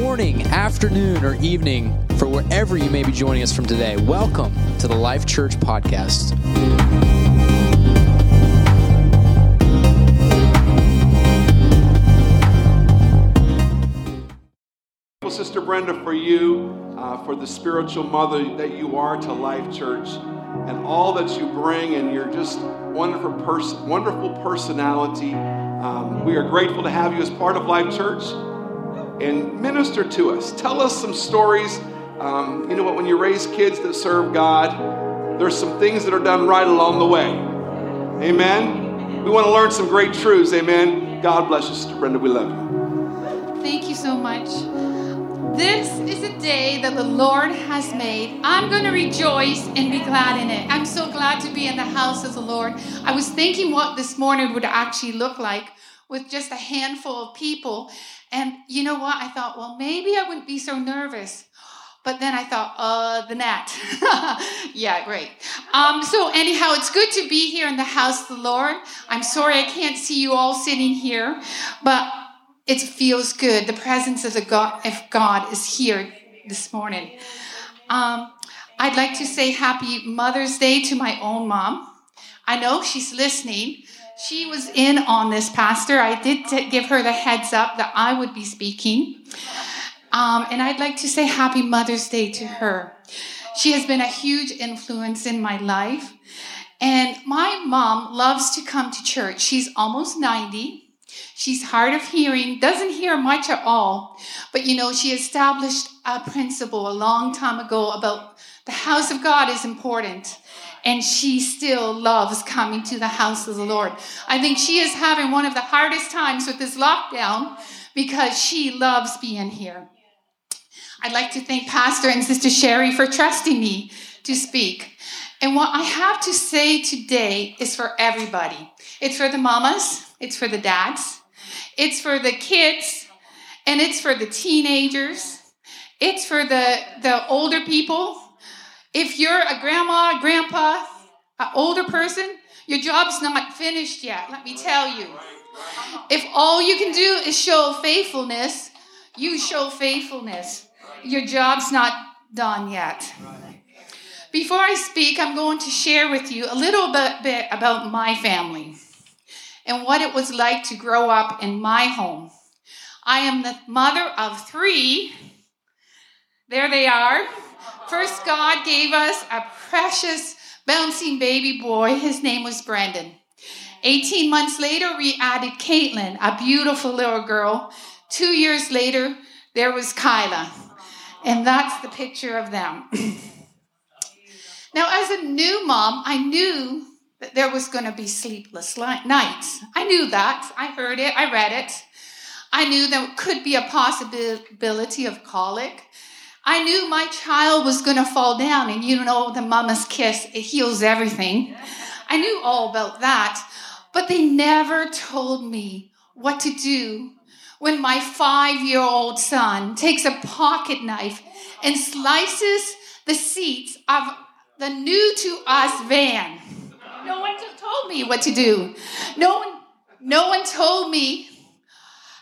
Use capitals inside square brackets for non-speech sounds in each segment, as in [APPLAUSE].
morning, afternoon, or evening for wherever you may be joining us from today. Welcome to the Life Church Podcast. Sister Brenda, for you, uh, for the spiritual mother that you are to Life Church, and all that you bring, and your just wonderful, pers- wonderful personality. Um, we are grateful to have you as part of Life Church and minister to us. Tell us some stories. Um, you know what? When you raise kids that serve God, there's some things that are done right along the way. Amen. We want to learn some great truths. Amen. God bless you, Sister Brenda. We love you. Thank you so much. This is a day that the Lord has made. I'm going to rejoice and be glad in it. I'm so glad to be in the house of the Lord. I was thinking what this morning would actually look like with just a handful of people. And you know what? I thought, well, maybe I wouldn't be so nervous. But then I thought, uh, the net. [LAUGHS] yeah, great. Um, so, anyhow, it's good to be here in the house of the Lord. I'm sorry I can't see you all sitting here, but it feels good. The presence of, the God, of God is here this morning. Um, I'd like to say happy Mother's Day to my own mom. I know she's listening. She was in on this, Pastor. I did t- give her the heads up that I would be speaking. Um, and I'd like to say happy Mother's Day to her. She has been a huge influence in my life. And my mom loves to come to church. She's almost 90. She's hard of hearing, doesn't hear much at all. But you know, she established a principle a long time ago about the house of God is important and she still loves coming to the house of the Lord. I think she is having one of the hardest times with this lockdown because she loves being here. I'd like to thank Pastor and Sister Sherry for trusting me to speak. And what I have to say today is for everybody. It's for the mamas, it's for the dads, it's for the kids, and it's for the teenagers, it's for the, the older people, if you're a grandma, grandpa, an older person, your job's not finished yet, let me tell you. If all you can do is show faithfulness, you show faithfulness. Your job's not done yet. Before I speak, I'm going to share with you a little bit, about my family and what it was like to grow up in my home. I am the mother of three. There they are. First, God gave us a precious bouncing baby boy. His name was Brandon. 18 months later, we added Caitlin, a beautiful little girl. Two years later, there was Kyla. And that's the picture of them. [CLEARS THROAT] now, as a new mom, I knew that there was going to be sleepless nights. I knew that. I heard it. I read it. I knew there could be a possibility of colic. I knew my child was going to fall down, and you know, the mama's kiss, it heals everything. I knew all about that, but they never told me what to do when my five year old son takes a pocket knife and slices the seats of the new to us van. No one told me what to do. No one, no one told me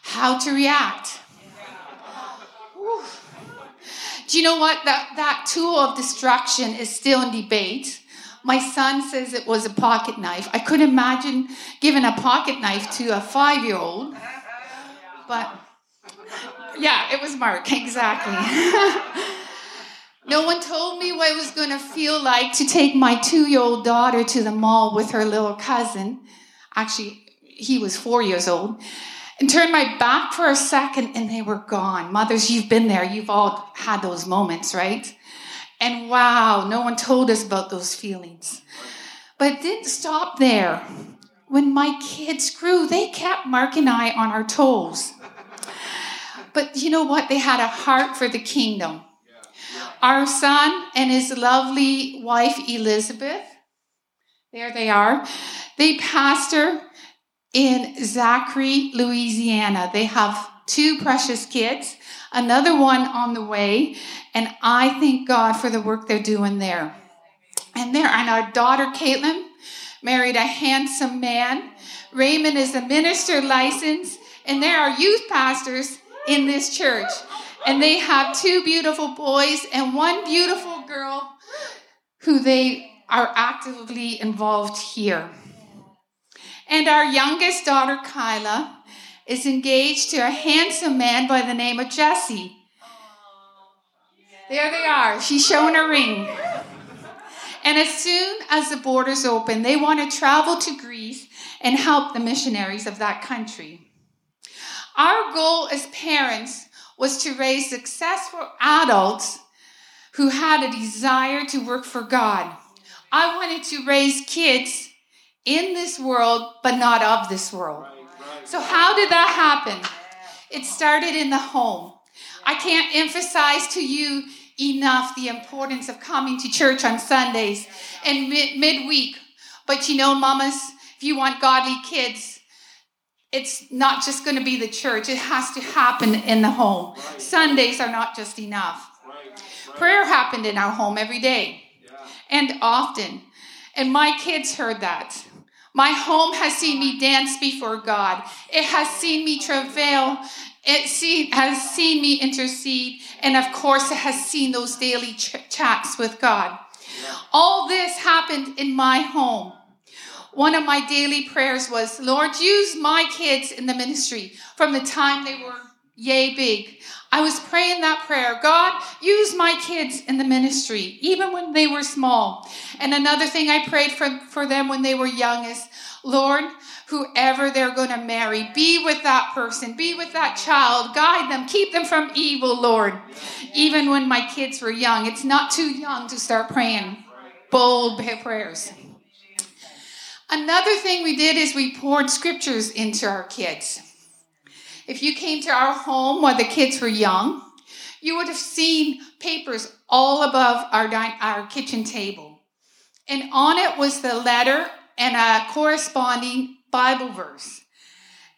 how to react. Whew. Do you know what? That, that tool of destruction is still in debate. My son says it was a pocket knife. I couldn't imagine giving a pocket knife to a five year old. But yeah, it was Mark, [LAUGHS] exactly. [LAUGHS] no one told me what it was going to feel like to take my two year old daughter to the mall with her little cousin. Actually, he was four years old and turned my back for a second and they were gone. Mothers, you've been there. You've all had those moments, right? And wow, no one told us about those feelings. But it didn't stop there. When my kids grew, they kept Mark and I on our toes. But you know what? They had a heart for the kingdom. Our son and his lovely wife, Elizabeth, there they are. They pastor in Zachary, Louisiana. They have two precious kids, another one on the way, and I thank God for the work they're doing there. And there, and our daughter Caitlin married a handsome man. Raymond is a minister license, and there are youth pastors in this church. And they have two beautiful boys and one beautiful girl who they are actively involved here. And our youngest daughter, Kyla, is engaged to a handsome man by the name of Jesse. There they are. She's showing her ring. And as soon as the borders open, they want to travel to Greece and help the missionaries of that country. Our goal as parents was to raise successful adults who had a desire to work for God. I wanted to raise kids in this world, but not of this world. So, how did that happen? It started in the home. I can't emphasize to you enough the importance of coming to church on Sundays and mid- midweek. But you know, mamas, if you want godly kids, it's not just going to be the church, it has to happen in the home. Sundays are not just enough. Prayer happened in our home every day and often. And my kids heard that. My home has seen me dance before God. It has seen me travail. It see, has seen me intercede. And of course, it has seen those daily ch- chats with God. All this happened in my home. One of my daily prayers was, Lord, use my kids in the ministry from the time they were yay big. I was praying that prayer God, use my kids in the ministry, even when they were small. And another thing I prayed for, for them when they were young is, Lord, whoever they're going to marry, be with that person, be with that child, guide them, keep them from evil, Lord. Even when my kids were young, it's not too young to start praying bold prayers. Another thing we did is we poured scriptures into our kids. If you came to our home while the kids were young, you would have seen papers all above our, our kitchen table. And on it was the letter and a corresponding Bible verse.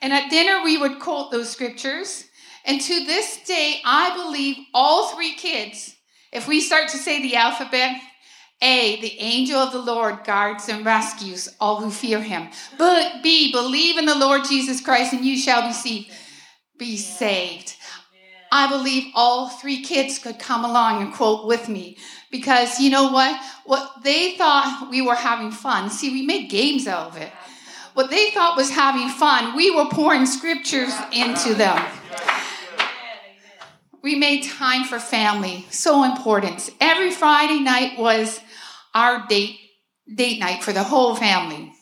And at dinner, we would quote those scriptures. And to this day, I believe all three kids, if we start to say the alphabet, A, the angel of the Lord guards and rescues all who fear him. But B, believe in the Lord Jesus Christ and you shall be saved be saved. I believe all three kids could come along and quote with me because you know what? What they thought we were having fun. See, we made games out of it. What they thought was having fun, we were pouring scriptures into them. We made time for family, so important. Every Friday night was our date date night for the whole family.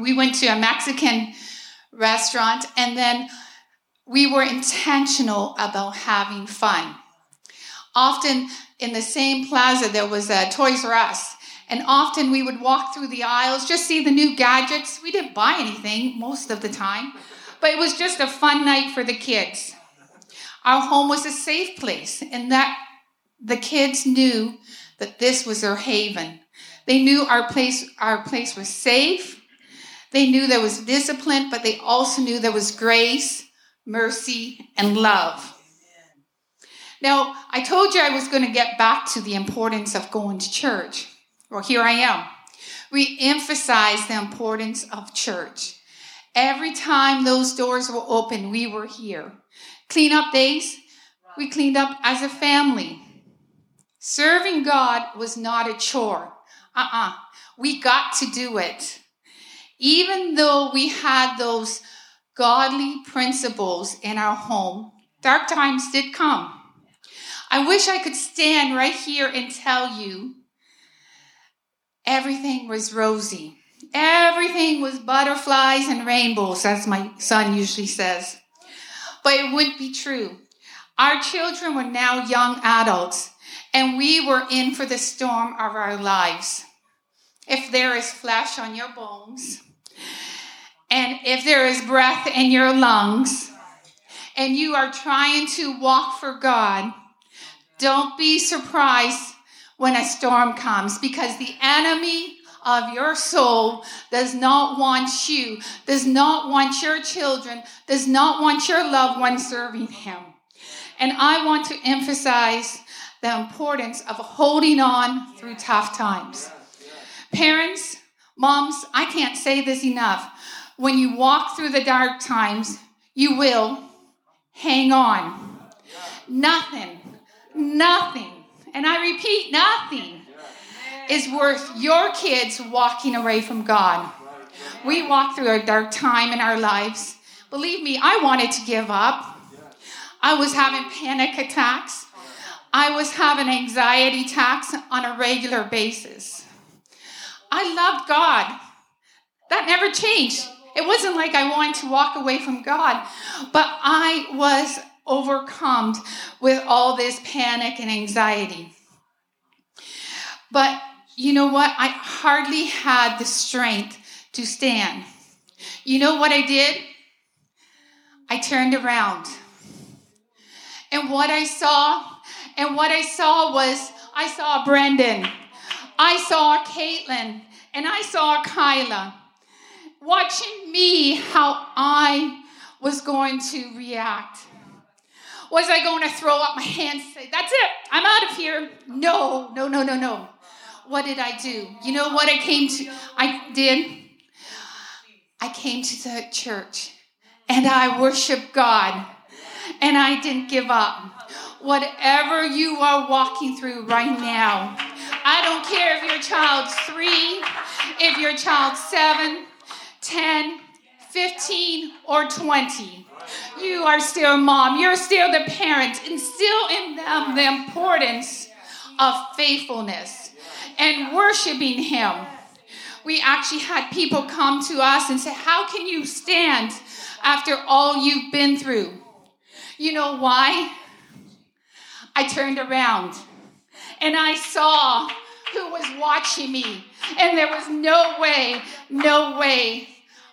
We went to a Mexican restaurant and then we were intentional about having fun. Often in the same plaza, there was a Toys R Us, and often we would walk through the aisles, just see the new gadgets. We didn't buy anything most of the time, but it was just a fun night for the kids. Our home was a safe place, and that the kids knew that this was their haven. They knew our place, our place was safe. They knew there was discipline, but they also knew there was grace mercy, and love. Now, I told you I was going to get back to the importance of going to church. Well, here I am. We emphasize the importance of church. Every time those doors were open, we were here. Cleanup days, we cleaned up as a family. Serving God was not a chore. Uh uh-uh. uh We got to do it. Even though we had those godly principles in our home, dark times did come. I wish I could stand right here and tell you everything was rosy. Everything was butterflies and rainbows, as my son usually says. But it wouldn't be true. Our children were now young adults, and we were in for the storm of our lives. If there is flesh on your bones, and if there is breath in your lungs and you are trying to walk for God, don't be surprised when a storm comes because the enemy of your soul does not want you, does not want your children, does not want your loved ones serving him. And I want to emphasize the importance of holding on through tough times. Parents, moms, I can't say this enough when you walk through the dark times, you will hang on. Nothing, nothing, and I repeat, nothing is worth your kids walking away from God. We walk through a dark time in our lives. Believe me, I wanted to give up. I was having panic attacks. I was having anxiety attacks on a regular basis. I loved God. That never changed. It wasn't like I wanted to walk away from God, but I was overcome with all this panic and anxiety. But you know what? I hardly had the strength to stand. You know what I did? I turned around. And what I saw, and what I saw was I saw Brendan, I saw Caitlin, and I saw Kyla watching me how I was going to react. Was I going to throw up my hands and say, That's it, I'm out of here? No, no, no, no, no. What did I do? You know what I came to? I did. I came to the church and I worshiped God and I didn't give up. Whatever you are walking through right now, I don't care if your child's three, if your child's seven, 10, 15, or 20. You are still mom. You're still the parent. Instill in them the importance of faithfulness and worshiping Him. We actually had people come to us and say, How can you stand after all you've been through? You know why? I turned around and I saw who was watching me, and there was no way, no way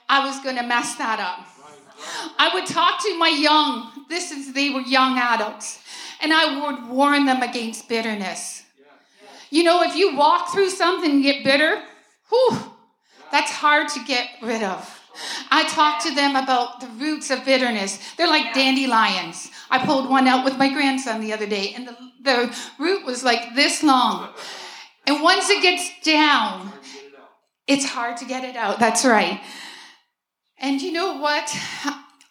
I was going to mess that up. I would talk to my young, this is, they were young adults, and I would warn them against bitterness. You know, if you walk through something and get bitter, whew, that's hard to get rid of. I talked to them about the roots of bitterness. They're like dandelions. I pulled one out with my grandson the other day, and the, the root was like this long. And once it gets down, it's hard to get it out. That's right. And you know what?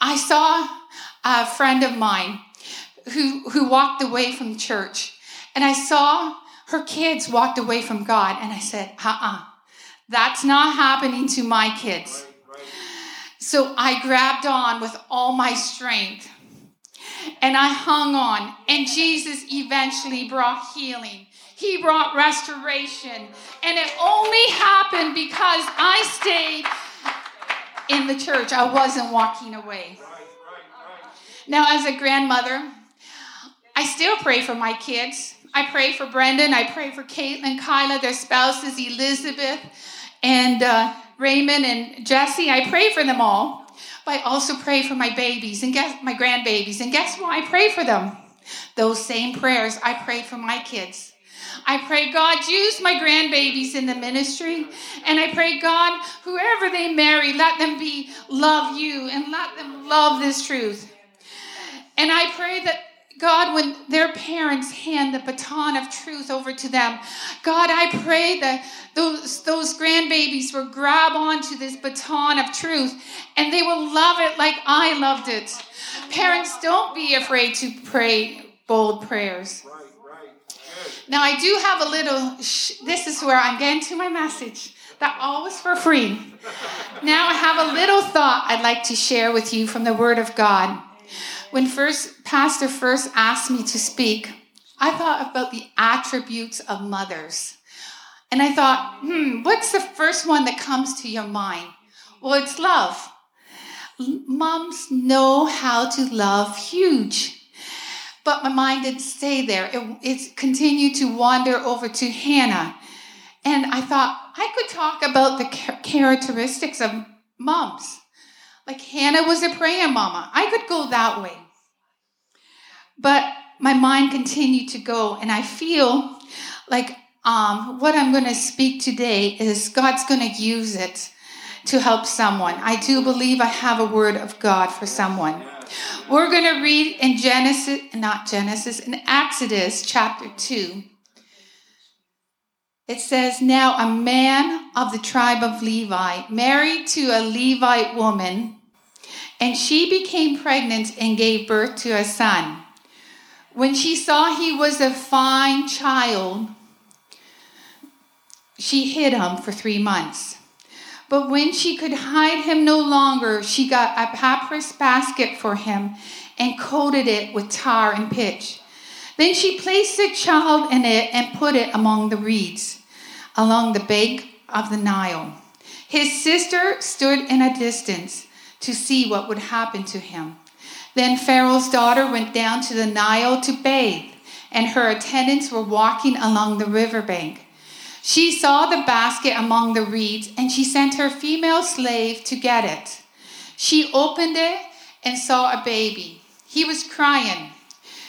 I saw a friend of mine who, who walked away from church, and I saw her kids walked away from God, and I said, uh uh-uh, uh, that's not happening to my kids. So I grabbed on with all my strength and I hung on, and Jesus eventually brought healing. He brought restoration, and it only happened because I stayed in the church. I wasn't walking away. Now, as a grandmother, I still pray for my kids. I pray for Brendan. I pray for Caitlin, Kyla, their spouses, Elizabeth, and uh, Raymond and Jesse. I pray for them all. But I also pray for my babies and guess my grandbabies. And guess what? I pray for them. Those same prayers I prayed for my kids. I pray, God, use my grandbabies in the ministry. And I pray, God, whoever they marry, let them be love you and let them love this truth. And I pray that God, when their parents hand the baton of truth over to them, God, I pray that those, those grandbabies will grab onto this baton of truth and they will love it like I loved it. Parents, don't be afraid to pray bold prayers. Now, I do have a little, this is where I'm getting to my message. That always for free. Now, I have a little thought I'd like to share with you from the Word of God. When first Pastor first asked me to speak, I thought about the attributes of mothers. And I thought, hmm, what's the first one that comes to your mind? Well, it's love. Moms know how to love huge. But my mind didn't stay there. It, it continued to wander over to Hannah. And I thought I could talk about the characteristics of moms. Like Hannah was a praying mama. I could go that way. But my mind continued to go, and I feel like um, what I'm going to speak today is God's going to use it to help someone. I do believe I have a word of God for someone. We're going to read in Genesis, not Genesis, in Exodus chapter 2. It says, Now a man of the tribe of Levi married to a Levite woman, and she became pregnant and gave birth to a son. When she saw he was a fine child, she hid him for three months. But when she could hide him no longer, she got a papyrus basket for him and coated it with tar and pitch. Then she placed the child in it and put it among the reeds along the bank of the Nile. His sister stood in a distance to see what would happen to him. Then Pharaoh's daughter went down to the Nile to bathe, and her attendants were walking along the riverbank. She saw the basket among the reeds, and she sent her female slave to get it. She opened it and saw a baby. He was crying.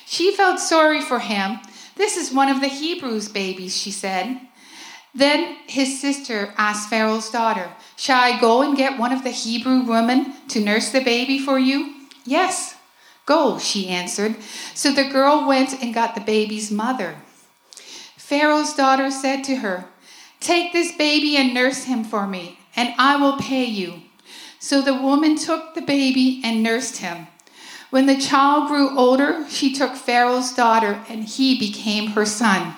She felt sorry for him. This is one of the Hebrews' babies, she said. Then his sister asked Pharaoh's daughter, Shall I go and get one of the Hebrew women to nurse the baby for you? Yes, go, she answered. So the girl went and got the baby's mother. Pharaoh's daughter said to her, Take this baby and nurse him for me, and I will pay you. So the woman took the baby and nursed him. When the child grew older, she took Pharaoh's daughter, and he became her son.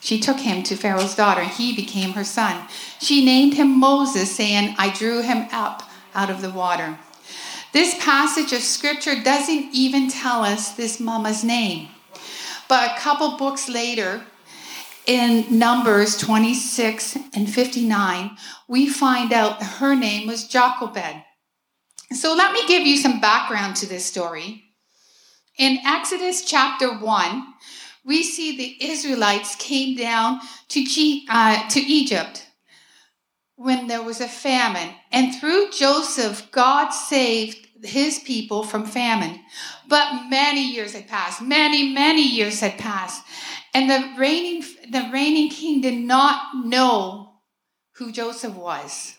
She took him to Pharaoh's daughter, and he became her son. She named him Moses, saying, I drew him up out of the water. This passage of scripture doesn't even tell us this mama's name. But a couple books later, in Numbers 26 and 59, we find out her name was Jochebed. So let me give you some background to this story. In Exodus chapter 1, we see the Israelites came down to, G, uh, to Egypt when there was a famine. And through Joseph, God saved his people from famine. But many years had passed. Many, many years had passed. And the reigning, the reigning king did not know who Joseph was.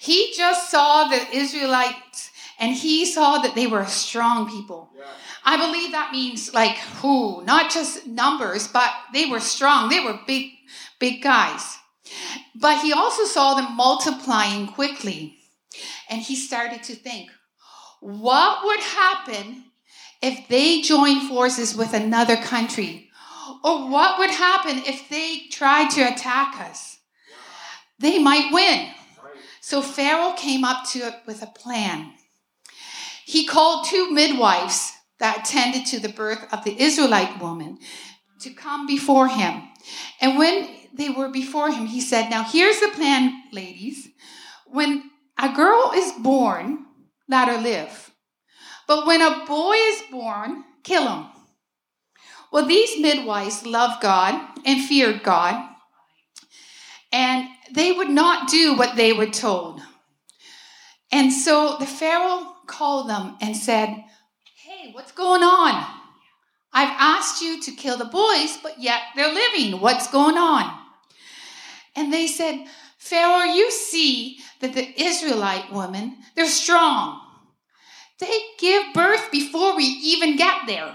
He just saw the Israelites and he saw that they were a strong people. Yeah. I believe that means like who, not just numbers, but they were strong. They were big, big guys. But he also saw them multiplying quickly. And he started to think, what would happen if they joined forces with another country? Or what would happen if they tried to attack us? They might win. So Pharaoh came up to it with a plan. He called two midwives that attended to the birth of the Israelite woman to come before him. And when they were before him, he said, Now here's the plan, ladies. When a girl is born, let her live. But when a boy is born, kill him. Well, these midwives loved God and feared God, and they would not do what they were told. And so the Pharaoh called them and said, Hey, what's going on? I've asked you to kill the boys, but yet they're living. What's going on? And they said, Pharaoh, you see that the Israelite women, they're strong. They give birth before we even get there.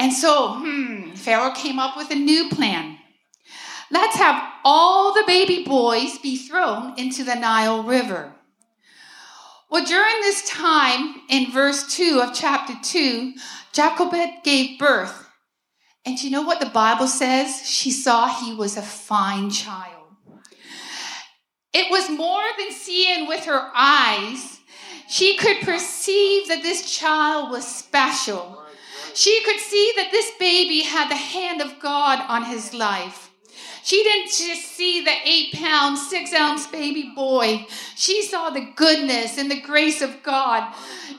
And so, hmm, Pharaoh came up with a new plan. Let's have all the baby boys be thrown into the Nile River. Well, during this time, in verse 2 of chapter 2, Jochebed gave birth. And you know what the Bible says? She saw he was a fine child. It was more than seeing with her eyes she could perceive that this child was special. She could see that this baby had the hand of God on his life. She didn't just see the eight pound, six ounce baby boy. She saw the goodness and the grace of God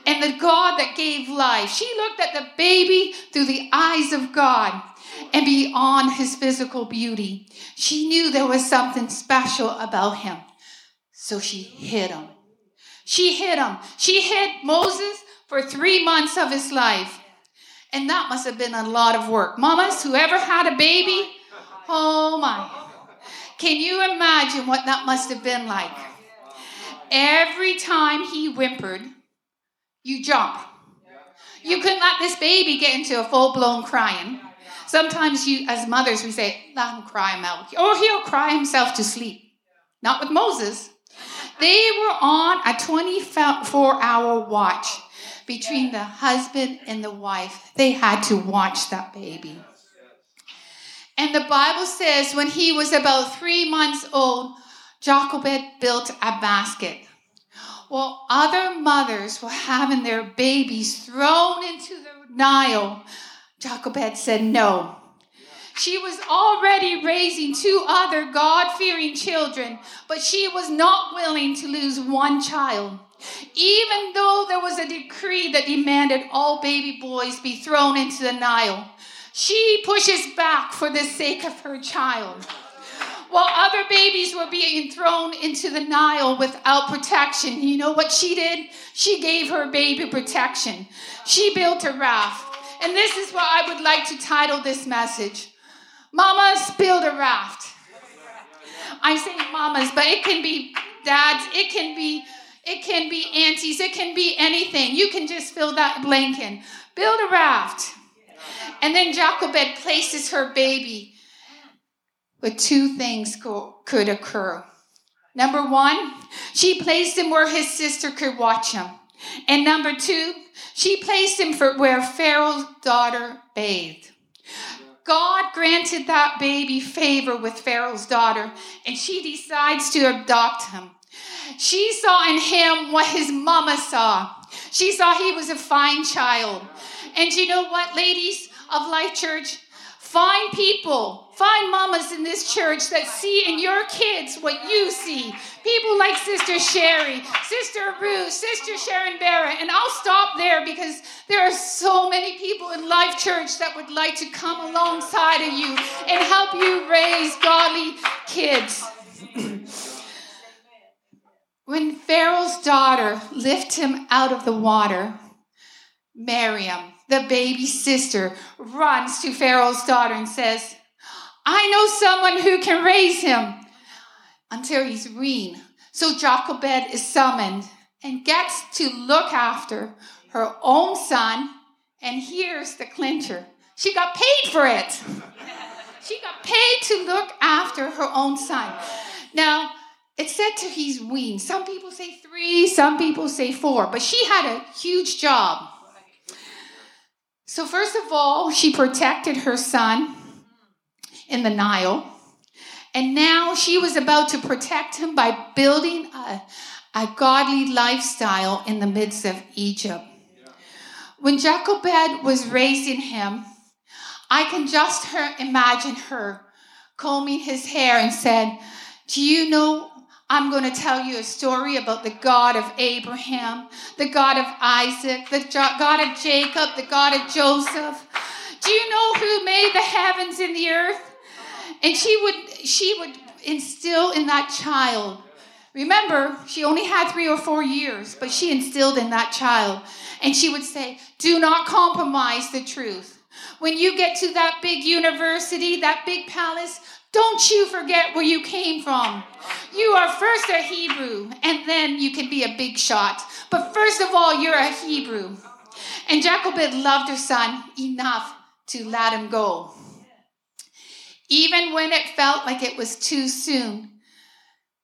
and the God that gave life. She looked at the baby through the eyes of God and beyond his physical beauty. She knew there was something special about him. So she hid him. She hid him. She hid Moses for three months of his life. And that must have been a lot of work. Mamas, whoever had a baby, oh my. Can you imagine what that must have been like? Every time he whimpered, you jump. You couldn't let this baby get into a full blown crying. Sometimes you, as mothers, we say, let him cry him out. Or he'll cry himself to sleep. Not with Moses. They were on a 24 hour watch between the husband and the wife. They had to watch that baby. And the Bible says when he was about three months old, Jochebed built a basket. Well, other mothers were having their babies thrown into the Nile. Jochebed said no. She was already raising two other God fearing children, but she was not willing to lose one child. Even though there was a decree that demanded all baby boys be thrown into the Nile, she pushes back for the sake of her child. While other babies were being thrown into the Nile without protection, you know what she did? She gave her baby protection. She built a raft. And this is what I would like to title this message Mamas build a raft. I say mamas, but it can be dads, it can be it can be aunties, it can be anything. You can just fill that blank in. Build a raft. And then Jochebed places her baby. But two things could occur. Number one, she placed him where his sister could watch him. And number two, she placed him for where Pharaoh's daughter bathed. God granted that baby favor with Pharaoh's daughter, and she decides to adopt him. She saw in him what his mama saw. She saw he was a fine child. And you know what, ladies of Life Church? Find people, find mamas in this church that see in your kids what you see. People like Sister Sherry, Sister Ruth, Sister Sharon Barrett. And I'll stop there because there are so many people in Life Church that would like to come alongside of you and help you raise godly kids. [CLEARS THROAT] when Pharaoh's daughter lifted him out of the water, Miriam, the baby sister, runs to Pharaoh's daughter and says, I know someone who can raise him until he's weaned. So Jochebed is summoned and gets to look after her own son. And here's the clincher she got paid for it. [LAUGHS] she got paid to look after her own son. Now, it said to he's weaned. Some people say three, some people say four, but she had a huge job. So, first of all, she protected her son in the Nile. And now she was about to protect him by building a, a godly lifestyle in the midst of Egypt. When Jochebed was raising him, I can just her, imagine her combing his hair and said, Do you know I'm going to tell you a story about the God of Abraham, the God of Isaac, the God of Jacob, the God of Joseph. Do you know who made the heavens and the earth? And she would she would instill in that child. Remember, she only had 3 or 4 years, but she instilled in that child. And she would say, "Do not compromise the truth." When you get to that big university, that big palace, don't you forget where you came from. You are first a Hebrew, and then you can be a big shot. But first of all, you're a Hebrew. And Jochebed loved her son enough to let him go. Even when it felt like it was too soon.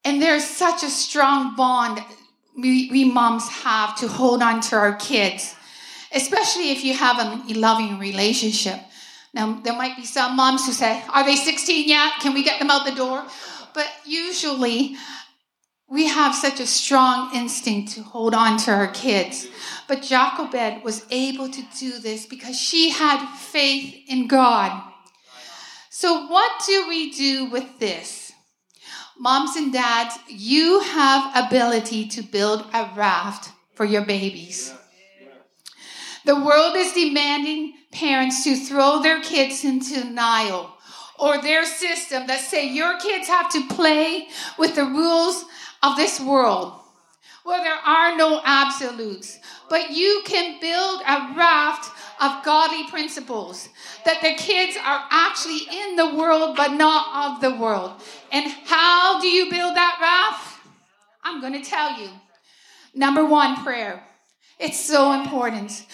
And there's such a strong bond we, we moms have to hold on to our kids, especially if you have a loving relationship. Now, there might be some moms who say, Are they 16 yet? Can we get them out the door? But usually, we have such a strong instinct to hold on to our kids. But Jochebed was able to do this because she had faith in God. So, what do we do with this? Moms and dads, you have ability to build a raft for your babies. The world is demanding parents to throw their kids into Nile or their system that say your kids have to play with the rules of this world. Well, there are no absolutes, but you can build a raft of godly principles that the kids are actually in the world but not of the world. And how do you build that raft? I'm going to tell you. Number one, prayer. It's so important.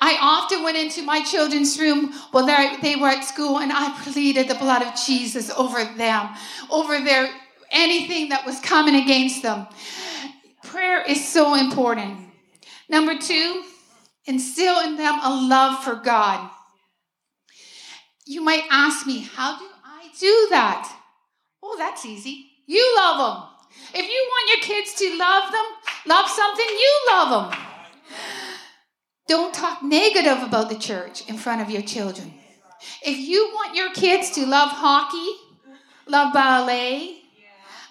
I often went into my children's room while they were at school and I pleaded the blood of Jesus over them, over their anything that was coming against them. Prayer is so important. Number two instill in them a love for God. You might ask me, how do I do that? Oh, that's easy. You love them. If you want your kids to love them, love something, you love them. Don't talk negative about the church in front of your children. If you want your kids to love hockey, love ballet,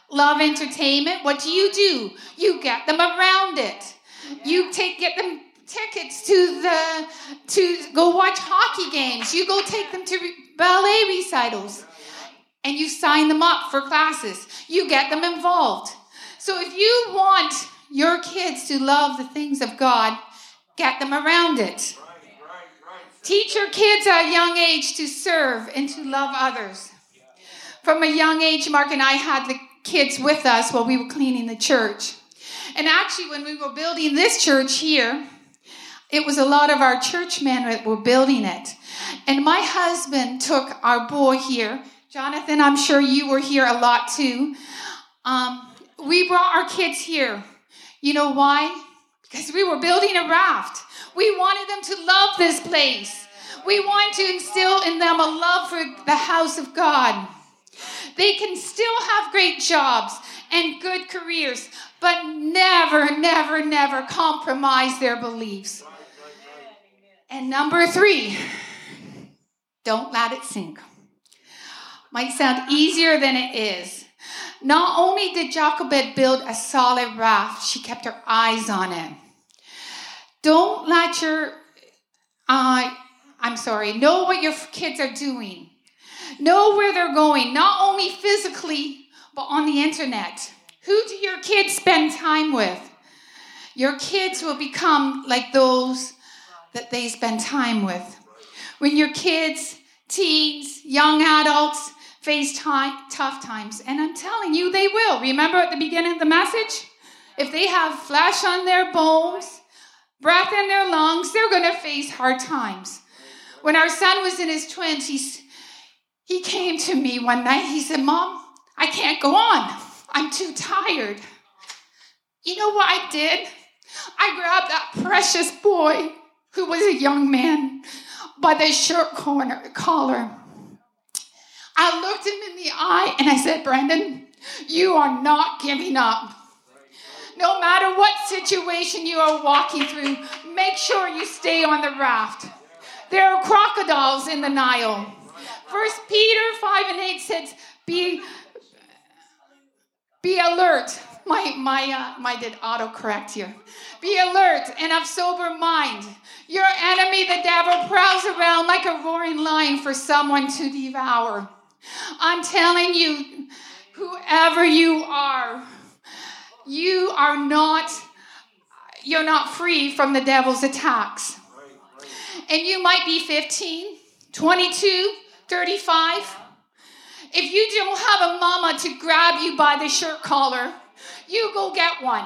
love entertainment, what do you do? You get them around it. You take get them tickets to the to go watch hockey games. You go take them to ballet recitals and you sign them up for classes. You get them involved. So if you want your kids to love the things of God, get them around it. Teach your kids at a young age to serve and to love others. From a young age, Mark and I had the kids with us while we were cleaning the church. And actually, when we were building this church here, it was a lot of our church men that were building it. And my husband took our boy here. Jonathan, I'm sure you were here a lot too. Um, we brought our kids here. You know why? Because we were building a raft. We wanted them to love this place. We wanted to instill in them a love for the house of God. They can still have great jobs and good careers, but never, never, never compromise their beliefs. And number three, don't let it sink. Might sound easier than it is. Not only did Jochebed build a solid raft, she kept her eyes on it. Don't let your, uh, I'm sorry, know what your kids are doing. Know where they're going, not only physically, but on the internet. Who do your kids spend time with? Your kids will become like those that they spend time with. When your kids, teens, young adults face time, tough times, and I'm telling you, they will. Remember at the beginning of the message? If they have flesh on their bones, breath in their lungs, they're going to face hard times. When our son was in his 20s, he came to me one night. He said, Mom, I can't go on. I'm too tired. You know what I did? I grabbed that precious boy who was a young man by the shirt corner, collar. I looked him in the eye and I said, Brandon, you are not giving up. No matter what situation you are walking through, make sure you stay on the raft. There are crocodiles in the Nile. First Peter 5 and 8 says, be, be alert. My, my, uh, my did autocorrect here. Be alert and of sober mind. Your enemy, the devil, prowls around like a roaring lion for someone to devour. I'm telling you, whoever you are, you are not you're not free from the devil's attacks. And you might be 15, 22, 35. If you don't have a mama to grab you by the shirt collar, you go get one.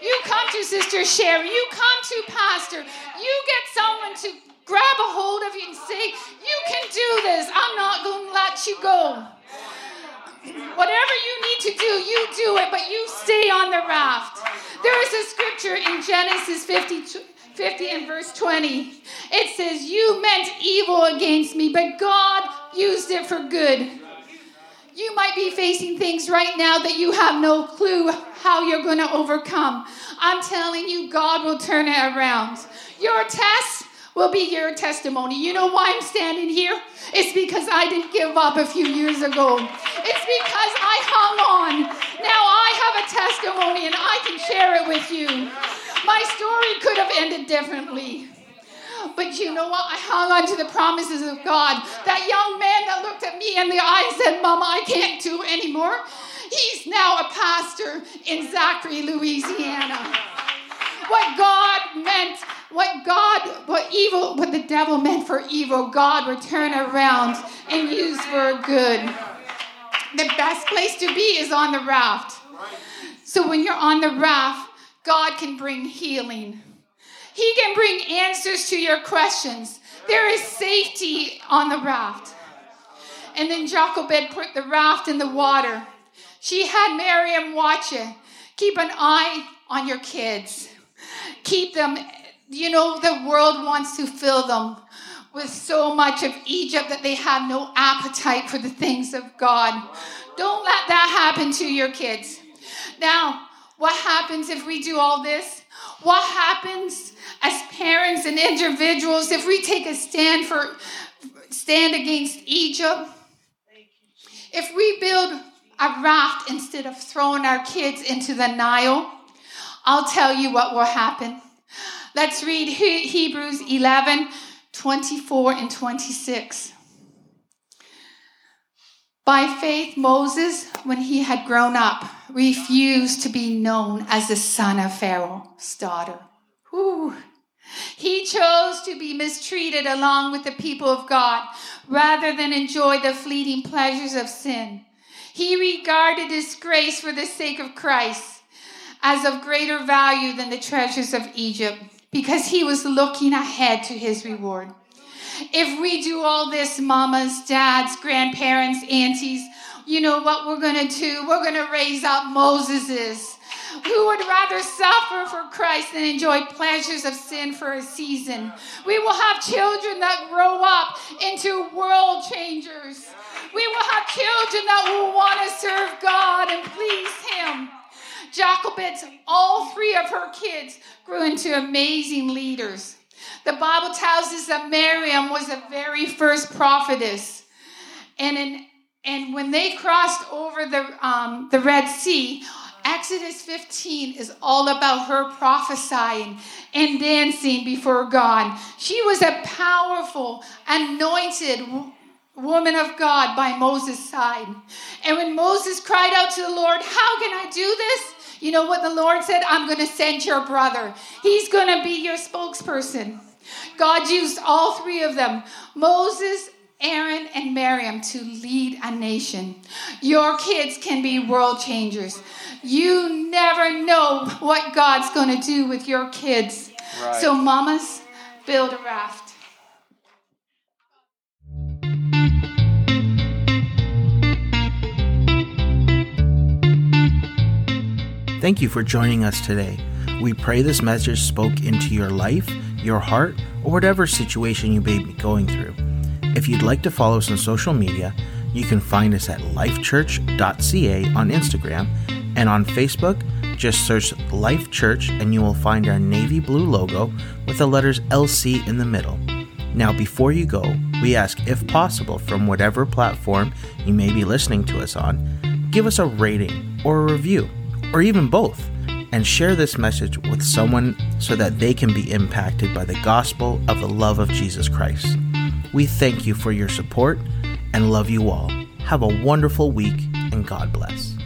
You come to Sister Sherry, you come to Pastor, you get someone to grab a hold of you and say, You can do this. I'm not going to let you go. Whatever you need to do, you do it, but you stay on the raft. There is a scripture in Genesis 50, 50 and verse 20. It says, You meant evil against me, but God used it for good. You might be facing things right now that you have no clue how you're going to overcome. I'm telling you, God will turn it around. Your test will be your testimony. You know why I'm standing here? It's because I didn't give up a few years ago. It's because I hung on. Now I have a testimony and I can share it with you. My story could have ended differently. But you know what? I hung on to the promises of God. That young man that looked at me in the eye and said, Mama, I can't do anymore. He's now a pastor in Zachary, Louisiana. What God meant, what God, what evil, what the devil meant for evil, God would turn around and use for good. The best place to be is on the raft. So when you're on the raft, God can bring healing. He can bring answers to your questions. There is safety on the raft. And then Jochebed put the raft in the water. She had Miriam watch it. Keep an eye on your kids. Keep them you know, the world wants to fill them with so much of Egypt that they have no appetite for the things of God. Don't let that happen to your kids. Now, what happens if we do all this? What happens as parents and individuals if we take a stand for stand against Egypt? If we build a raft instead of throwing our kids into the Nile, I'll tell you what will happen. Let's read Hebrews 11 24 and 26. By faith, Moses, when he had grown up, refused to be known as the son of Pharaoh's daughter. He chose to be mistreated along with the people of God rather than enjoy the fleeting pleasures of sin. He regarded disgrace for the sake of Christ as of greater value than the treasures of Egypt because he was looking ahead to his reward. If we do all this, mamas, dads, grandparents, aunties, you know what we're going to do? We're going to raise up Moseses who would rather suffer for Christ than enjoy pleasures of sin for a season. We will have children that grow up into world changers. We will have children that will want to serve God and please Him. Jochebed, all three of her kids grew into amazing leaders. The Bible tells us that Miriam was the very first prophetess. And, in, and when they crossed over the, um, the Red Sea, Exodus 15 is all about her prophesying and dancing before God. She was a powerful, anointed woman of God by Moses' side. And when Moses cried out to the Lord, How can I do this? You know what the Lord said? I'm going to send your brother. He's going to be your spokesperson. God used all three of them Moses, Aaron, and Miriam to lead a nation. Your kids can be world changers. You never know what God's going to do with your kids. Right. So, mamas, build a raft. Thank you for joining us today. We pray this message spoke into your life, your heart, or whatever situation you may be going through. If you'd like to follow us on social media, you can find us at lifechurch.ca on Instagram and on Facebook. Just search Life Church and you will find our navy blue logo with the letters LC in the middle. Now, before you go, we ask if possible from whatever platform you may be listening to us on, give us a rating or a review or even both, and share this message with someone so that they can be impacted by the gospel of the love of Jesus Christ. We thank you for your support and love you all. Have a wonderful week and God bless.